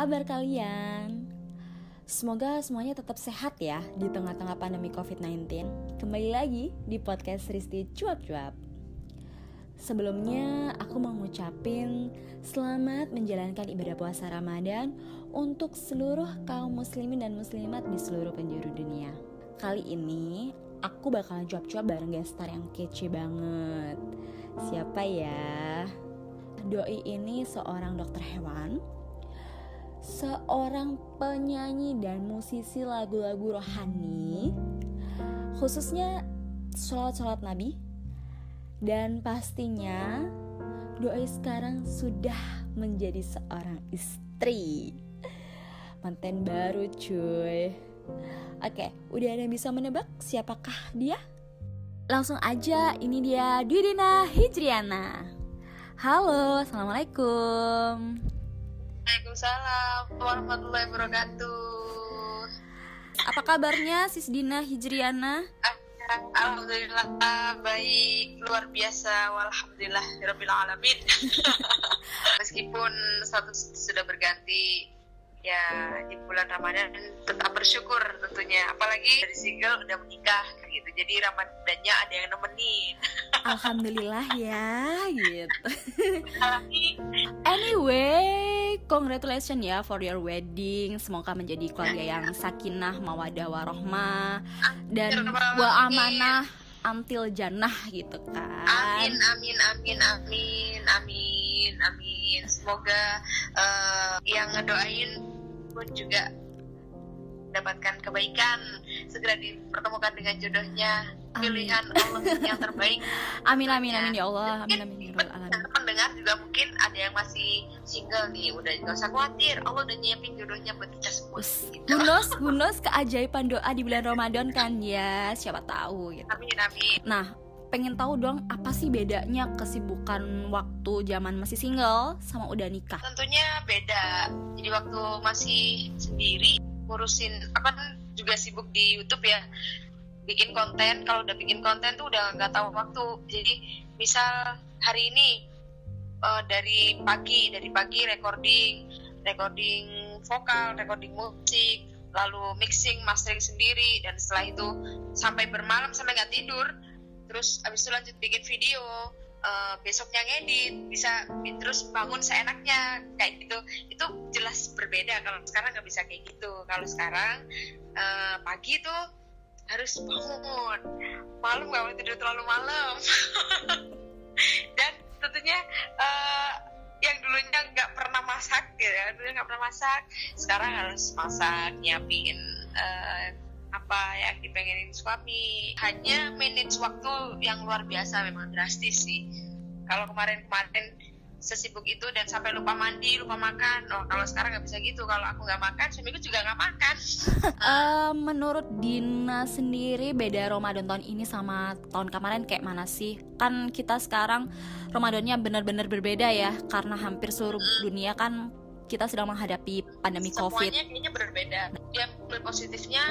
kabar kalian? Semoga semuanya tetap sehat ya di tengah-tengah pandemi COVID-19. Kembali lagi di podcast Risti Cuap-Cuap. Sebelumnya, aku mau ngucapin selamat menjalankan ibadah puasa Ramadan untuk seluruh kaum muslimin dan muslimat di seluruh penjuru dunia. Kali ini, aku bakalan cuap-cuap bareng gestar yang kece banget. Siapa ya? Doi ini seorang dokter hewan seorang penyanyi dan musisi lagu-lagu rohani khususnya sholat-sholat nabi. Dan pastinya doi sekarang sudah menjadi seorang istri. Manten baru cuy. Oke udah ada yang bisa menebak siapakah dia? Langsung aja ini dia Dudina Hijriana. Halo assalamualaikum Waalaikumsalam warahmatullahi wabarakatuh. Apa kabarnya Sis Dina Hijriana? Alhamdulillah baik, luar biasa. Walhamdulillah rabbil alamin. Meskipun status sudah berganti ya di bulan Ramadan tetap bersyukur tentunya. Apalagi dari single udah menikah gitu. Jadi Ramadannya ada yang nemenin. Alhamdulillah ya gitu. Anyway congratulations ya for your wedding. Semoga menjadi keluarga yang sakinah mawadah warohmah. Dan wa amanah until jannah gitu kan. Amin amin amin amin amin amin. Semoga uh, yang ngedoain pun juga mendapatkan kebaikan segera dipertemukan dengan jodohnya pilihan Allah yang terbaik. Amin amin amin ya Allah. Amin amin ya pendengar juga mungkin ada yang masih single nih udah nggak usah khawatir Allah udah nyiapin jodohnya buat kita semua gitu. Hunos, hunos keajaiban doa di bulan Ramadan kan? Ya siapa tahu gitu. amin amin. Nah pengen tahu dong apa sih bedanya kesibukan waktu zaman masih single sama udah nikah? Tentunya beda. Jadi waktu masih sendiri ngurusin apa juga sibuk di YouTube ya bikin konten kalau udah bikin konten tuh udah nggak tahu waktu jadi misal hari ini uh, dari pagi dari pagi recording recording vokal recording musik lalu mixing mastering sendiri dan setelah itu sampai bermalam sampai nggak tidur terus abis itu lanjut bikin video uh, besoknya ngedit bisa terus bangun seenaknya kayak gitu. Itu jelas berbeda kalau sekarang nggak bisa kayak gitu. Kalau sekarang uh, pagi tuh harus bangun. Malam nggak boleh tidur terlalu malam. Dan tentunya uh, yang dulunya nggak pernah masak ya dulunya nggak pernah masak. Sekarang harus masak nyiapin uh, apa yang dipengenin suami. Hanya manage waktu yang luar biasa memang drastis sih. Kalau kemarin-kemarin sesibuk itu dan sampai lupa mandi lupa makan. Oh kalau sekarang nggak bisa gitu. Kalau aku nggak makan suamiku juga nggak makan. Uh, menurut Dina sendiri beda Ramadan tahun ini sama tahun kemarin kayak mana sih? Kan kita sekarang Ramadannya benar-benar berbeda ya karena hampir seluruh dunia kan kita sedang menghadapi pandemi Semuanya COVID. Semuanya kayaknya berbeda. Yang positifnya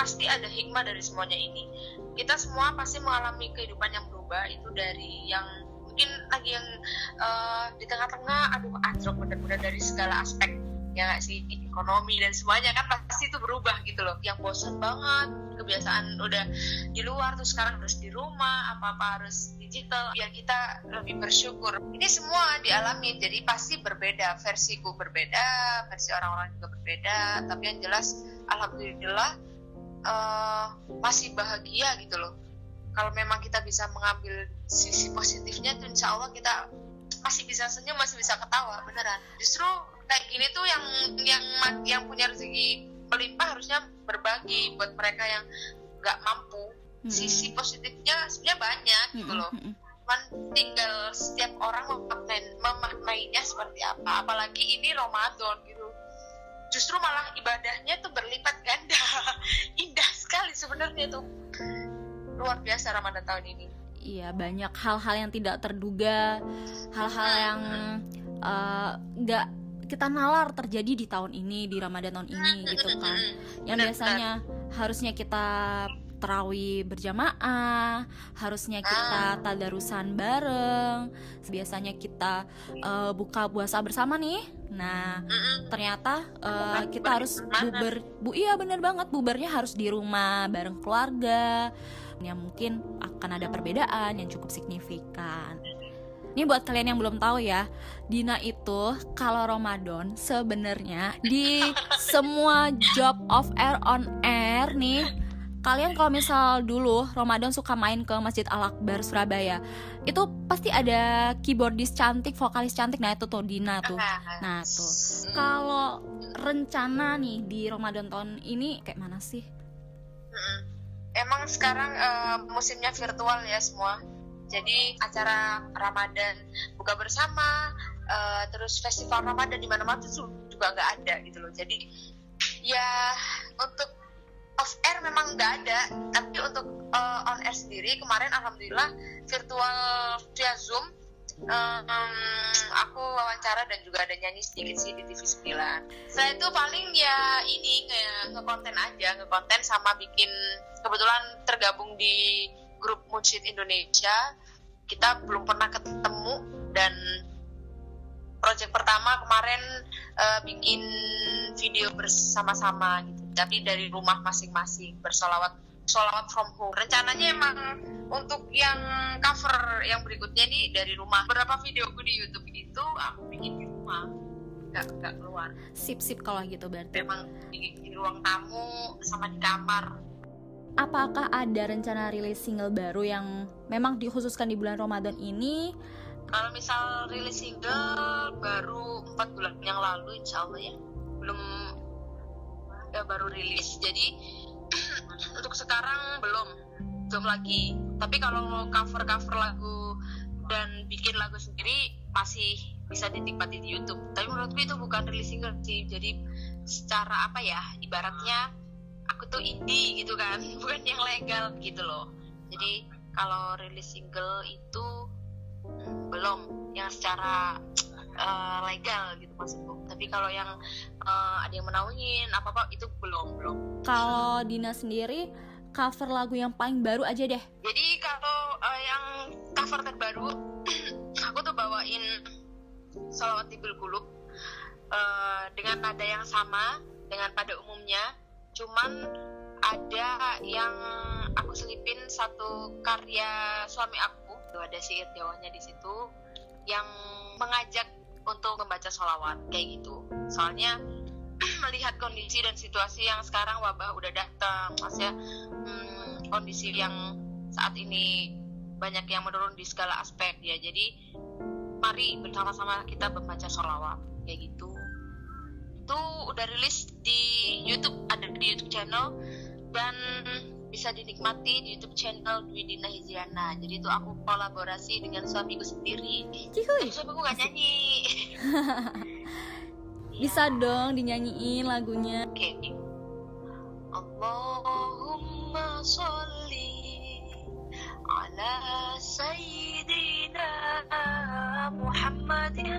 pasti ada hikmah dari semuanya ini. Kita semua pasti mengalami kehidupan yang berubah itu dari yang mungkin lagi yang uh, di tengah-tengah aduh anjlok bener-bener dari segala aspek ya gak sih? Ekonomi dan semuanya kan pasti itu berubah gitu loh. Yang bosan banget kebiasaan udah di luar tuh sekarang harus di rumah apa-apa harus digital biar kita lebih bersyukur. Ini semua dialami jadi pasti berbeda versiku berbeda versi orang-orang juga berbeda tapi yang jelas alhamdulillah uh, masih bahagia gitu loh. Kalau memang kita bisa mengambil sisi positifnya tuh insya Allah kita masih bisa senyum masih bisa ketawa beneran. Justru kayak gini tuh yang yang yang punya rezeki melimpah harusnya berbagi buat mereka yang nggak mampu. Hmm. sisi positifnya sebenarnya banyak gitu loh. cuman tinggal setiap orang memaknain, memaknainya seperti apa. Apalagi ini Ramadan gitu justru malah ibadahnya tuh berlipat ganda. Indah sekali sebenarnya tuh. Luar biasa Ramadan tahun ini. Iya banyak hal-hal yang tidak terduga hal-hal yang nggak uh, kita nalar terjadi di tahun ini di Ramadan tahun ini gitu kan. yang biasanya harusnya kita terawih berjamaah, harusnya kita tadarusan bareng. Biasanya kita uh, buka puasa bersama nih. Nah, ternyata uh, kita harus buber, bu iya bener banget bubarnya harus di rumah bareng keluarga. Yang mungkin akan ada perbedaan yang cukup signifikan. Ini buat kalian yang belum tahu ya, Dina itu kalau Ramadan sebenarnya di semua job of air on air nih kalian kalau misal dulu Ramadan suka main ke Masjid Al Akbar Surabaya itu pasti ada keyboardis cantik vokalis cantik. Nah itu tuh Dina tuh. Nah tuh. Kalau rencana nih di Ramadan tahun ini kayak mana sih? Emang sekarang uh, musimnya virtual ya semua. Jadi acara Ramadan buka bersama uh, terus festival Ramadan di mana-mana tuh juga nggak ada gitu loh. Jadi ya untuk off air memang nggak ada. Tapi untuk uh, on air sendiri kemarin alhamdulillah virtual via zoom um, aku wawancara dan juga ada nyanyi sedikit sih di TV 9 saya itu paling ya ini nge, konten aja nge konten sama bikin kebetulan tergabung di grup Munshid Indonesia. Kita belum pernah ketemu dan project pertama kemarin uh, bikin video bersama-sama gitu tapi dari rumah masing-masing bersolawat solawat from home. Rencananya emang untuk yang cover yang berikutnya nih dari rumah. Beberapa videoku di YouTube itu aku bikin di rumah. Nggak nggak keluar. Sip sip kalau gitu berarti. Memang di, di ruang tamu sama di kamar. Apakah ada rencana rilis single baru yang memang dikhususkan di bulan Ramadan ini? Kalau misal rilis single baru empat bulan yang lalu insya Allah ya. Belum ya baru rilis. Jadi untuk sekarang belum belum lagi. Tapi kalau mau cover cover lagu dan bikin lagu sendiri masih bisa dinikmati di YouTube. Tapi menurutku itu bukan rilis single sih. Jadi secara apa ya ibaratnya aku tuh indie gitu kan bukan yang legal gitu loh. Jadi kalau rilis single itu belum. Yang secara uh, legal gitu maksudku. Tapi kalau yang uh, ada yang menaungin apa apa itu belum belum. Kalau Dina sendiri cover lagu yang paling baru aja deh. Jadi kalau uh, yang cover terbaru aku tuh bawain salawat tibil kulub uh, dengan nada yang sama dengan pada umumnya. Cuman ada yang aku selipin satu karya suami aku. Itu ada syair Jawanya di situ yang mengajak untuk membaca sholawat kayak gitu. Soalnya melihat kondisi dan situasi yang sekarang wabah udah datang maksudnya hmm, kondisi yang saat ini banyak yang menurun di segala aspek ya. Jadi mari bersama-sama kita membaca sholawat kayak gitu. Itu udah rilis di YouTube ada di YouTube channel dan bisa dinikmati di YouTube channel Dwi Dina Hiziana. Jadi itu aku kolaborasi dengan suamiku sendiri. Cihuy. Tapi suamiku gak nyanyi. bisa ya. dong dinyanyiin lagunya. Oke. Okay. Allahumma sholli ala sayyidina Muhammadin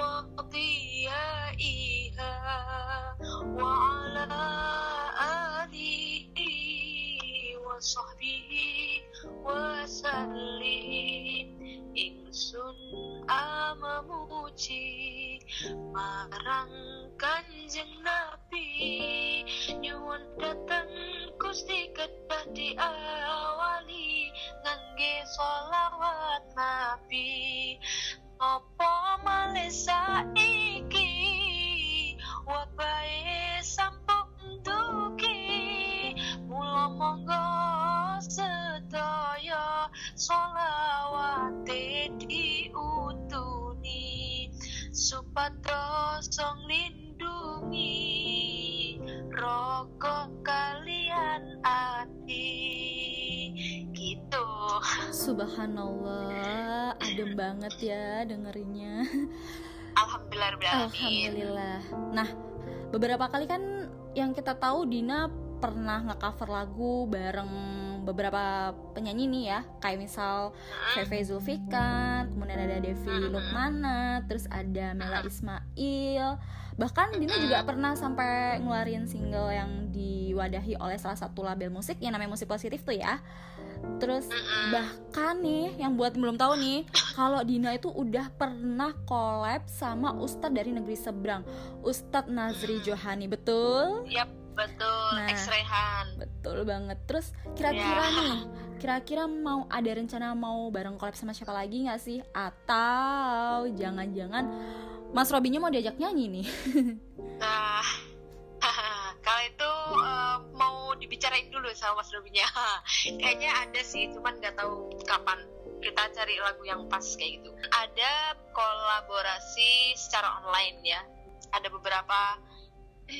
وضيائها وعلى آله وصحبه وسلم إنسان amamuji marang kanjeng nabi nyuwun dateng gusti kedah diawali ngangge solawat nabi opo malesa iki wabahe sampun duki. Mula monggo sedaya solawate diutuni supados song lindungi. Rokok kalian ati. Gitu. Subhanallah adem banget ya dengerinnya. Alhamdulillah Alhamdulillah. Nah, beberapa kali kan yang kita tahu Dina pernah nge-cover lagu bareng beberapa penyanyi nih ya. Kayak misal Feve Zulfikar kemudian ada Devi Lukmana terus ada Mela Ismail. Bahkan Dina juga pernah sampai ngeluarin single yang diwadahi oleh salah satu label musik yang namanya musik positif tuh ya terus bahkan nih yang buat belum tahu nih kalau Dina itu udah pernah collab sama Ustadz dari negeri seberang Ustadz Nazri Johani betul Yap, betul. Nah. X-Rehan. betul banget terus kira-kira Ya. nih kira-kira mau ada rencana mau bareng collab sama siapa lagi nggak sih atau jangan-jangan Mas Robinya mau diajak nyanyi nih Nah, kalau itu eh, mau dibicarain dulu sama Mas Robinya. Kayaknya ada sih, cuman nggak tahu kapan kita cari lagu yang pas kayak gitu. Ada kolaborasi secara online ya. Ada beberapa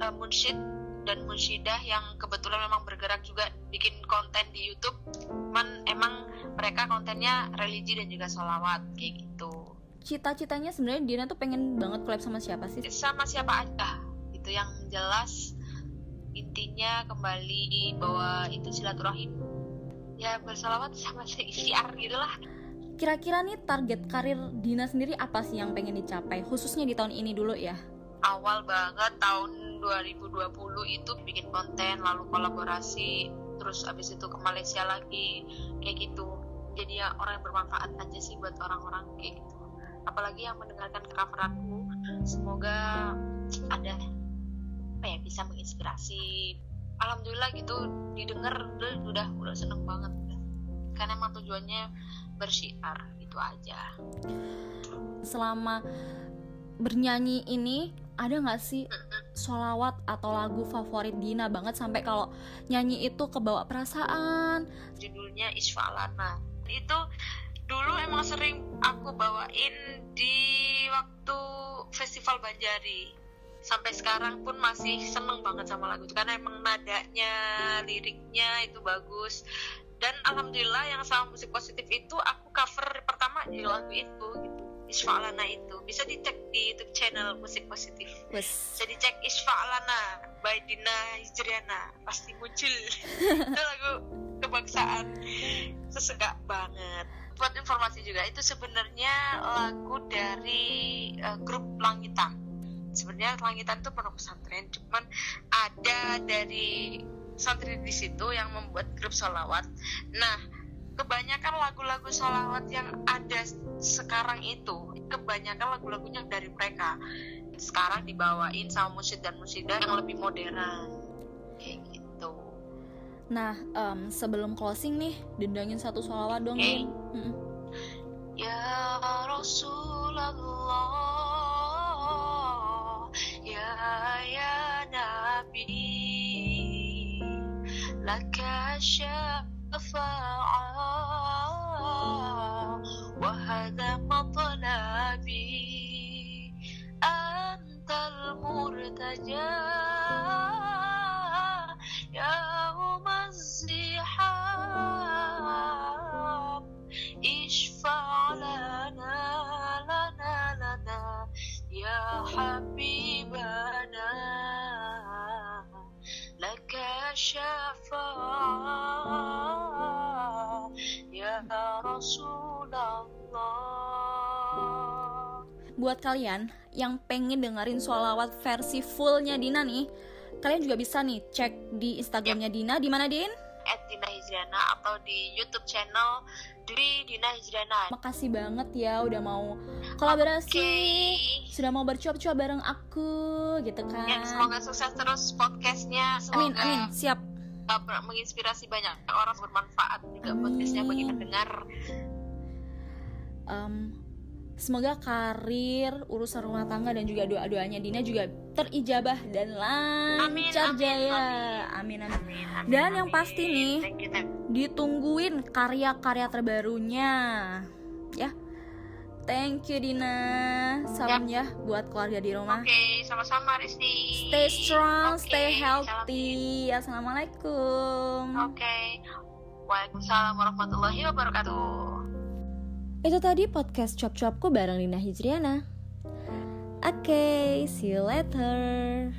eh, munsyid dan munsyidah yang kebetulan memang bergerak juga bikin konten di YouTube. Cuman emang mereka kontennya religi dan juga sholawat kayak gitu. cita-citanya sebenarnya Dina tuh pengen banget collab sama siapa sih sama siapa aja itu yang jelas intinya kembali bahwa itu silaturahim. Ya bersalawat sama istiar gitulah kira-kira nih target karir Dina sendiri apa sih yang pengen dicapai? Khususnya di tahun ini dulu ya. Awal banget tahun 2020 itu bikin konten lalu kolaborasi terus abis itu ke Malaysia lagi kayak gitu. Jadi ya orang yang bermanfaat aja sih buat orang-orang kayak gitu. Apalagi yang mendengarkan cover aku semoga ada apa ya bisa menginspirasi. Alhamdulillah gitu didengar udah udah, udah seneng banget karena emang tujuannya bersyiar itu aja. Selama bernyanyi ini ada nggak sih solawat atau lagu favorit Dina banget? Sampai kalau nyanyi itu kebawa perasaan. Judulnya Isfalana. Itu dulu emang sering aku bawain di waktu festival Banjari sampai sekarang pun masih seneng banget sama lagu itu. Karena emang nadanya liriknya itu bagus. Dan alhamdulillah yang sama musik positif itu aku cover pertama di lagu itu gitu. Isfa'lana itu. Bisa dicek di YouTube channel musik positif. Wes. Bisa dicek Isfa'lana by Dina Hijriana pasti muncul. Itu lagu kebangsaan. Sesegak banget. Buat informasi juga itu sebenarnya lagu dari eh, grup sebenarnya Langitan itu pondok pesantren cuman ada dari santri di situ yang membuat grup solawat nah kebanyakan lagu-lagu solawat yang ada sekarang itu kebanyakan lagu-lagunya dari mereka sekarang dibawain sama musyid dan musyidah yang lebih modern. Kayak gitu. Nah em, sebelum closing nih dendangin satu solawat dong. Mm-mm. Ya Rasulullah Rasulullah. Buat kalian yang pengen dengerin sholawat versi fullnya Dina nih Kalian juga bisa nih cek di Instagramnya. Dina Di mana Din? At Dina atau di Youtube channel Dwi Dina Hijriana. Makasih banget ya udah mau kolaborasi okay. Sudah mau bercuap-cuap bareng aku gitu kan ya, Semoga sukses terus podcastnya. Amin, amin, siap uh, menginspirasi banyak orang bermanfaat juga podcastnya bagi Amin. pendengar. Em, semoga karir, urusan rumah tangga dan juga doa-doanya Dina juga terijabah dan Amin, lancar amin, jaya. Amin, amin. Amin, amin, Dan yang amin. pasti nih, Thank you, thank you. Ditungguin karya-karya terbarunya. Ya. Thank you Dina. Salam ya buat keluarga di rumah. Oke, sama-sama Risti. Stay strong, Oke, stay salam. healthy. Assalamualaikum. Oke. Waalaikumsalam warahmatullahi wabarakatuh. Itu tadi podcast Cop Copku bareng Dina Hijriana. Oke, okay, see you later.